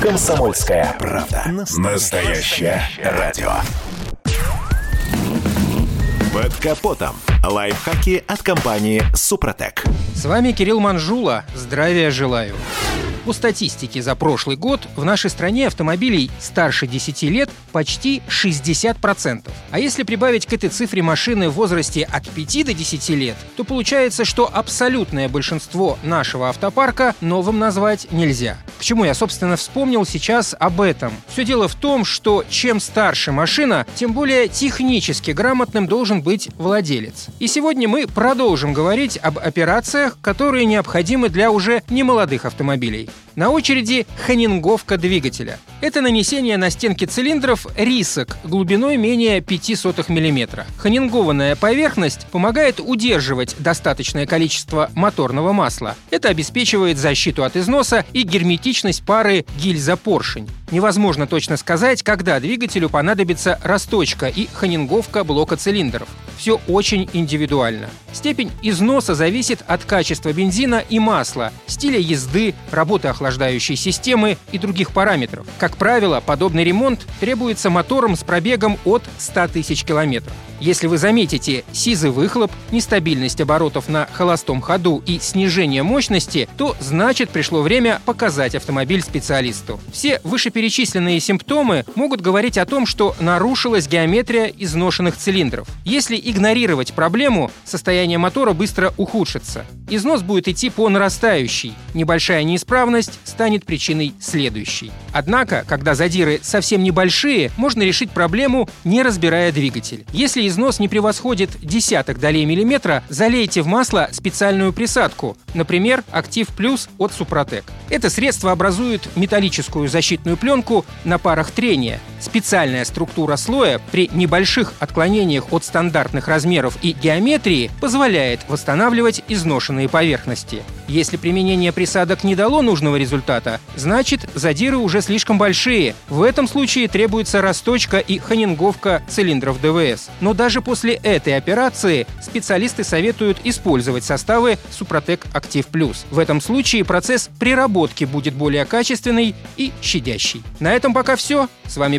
Комсомольская правда. Настоящее радио. Под капотом. Лайфхаки от компании «Супротек». С вами Кирилл Манжула. Здравия желаю. По статистике за прошлый год в нашей стране автомобилей старше 10 лет почти 60%. А если прибавить к этой цифре машины в возрасте от 5 до 10 лет, то получается, что абсолютное большинство нашего автопарка новым назвать нельзя. Почему я, собственно, вспомнил сейчас об этом? Все дело в том, что чем старше машина, тем более технически грамотным должен быть владелец. И сегодня мы продолжим говорить об операциях, которые необходимы для уже немолодых автомобилей. На очереди ханинговка двигателя. Это нанесение на стенки цилиндров рисок глубиной менее 0,05 мм. Ханингованная поверхность помогает удерживать достаточное количество моторного масла. Это обеспечивает защиту от износа и герметичность пары гильза-поршень. Невозможно точно сказать, когда двигателю понадобится расточка и ханинговка блока цилиндров. Все очень индивидуально. Степень износа зависит от качества бензина и масла, стиля езды, работы охлаждающей системы и других параметров. Как правило, подобный ремонт требуется мотором с пробегом от 100 тысяч километров. Если вы заметите сизый выхлоп, нестабильность оборотов на холостом ходу и снижение мощности, то значит пришло время показать автомобиль специалисту. Все вышеперечисленные симптомы могут говорить о том, что нарушилась геометрия изношенных цилиндров. Если игнорировать проблему, состояние мотора быстро ухудшится. Износ будет идти по нарастающей. Небольшая неисправность станет причиной следующей. Однако, когда задиры совсем небольшие, можно решить проблему, не разбирая двигатель. Если износ не превосходит десяток долей миллиметра, залейте в масло специальную присадку, например, Актив Плюс от Супротек. Это средство образует металлическую защитную пленку на парах трения. Специальная структура слоя при небольших отклонениях от стандартных размеров и геометрии позволяет восстанавливать изношенные поверхности. Если применение присадок не дало нужного результата, значит задиры уже слишком большие. В этом случае требуется расточка и ханинговка цилиндров ДВС. Но даже после этой операции специалисты советуют использовать составы Супротек Актив Плюс. В этом случае процесс приработки будет более качественный и щадящий. На этом пока все. С вами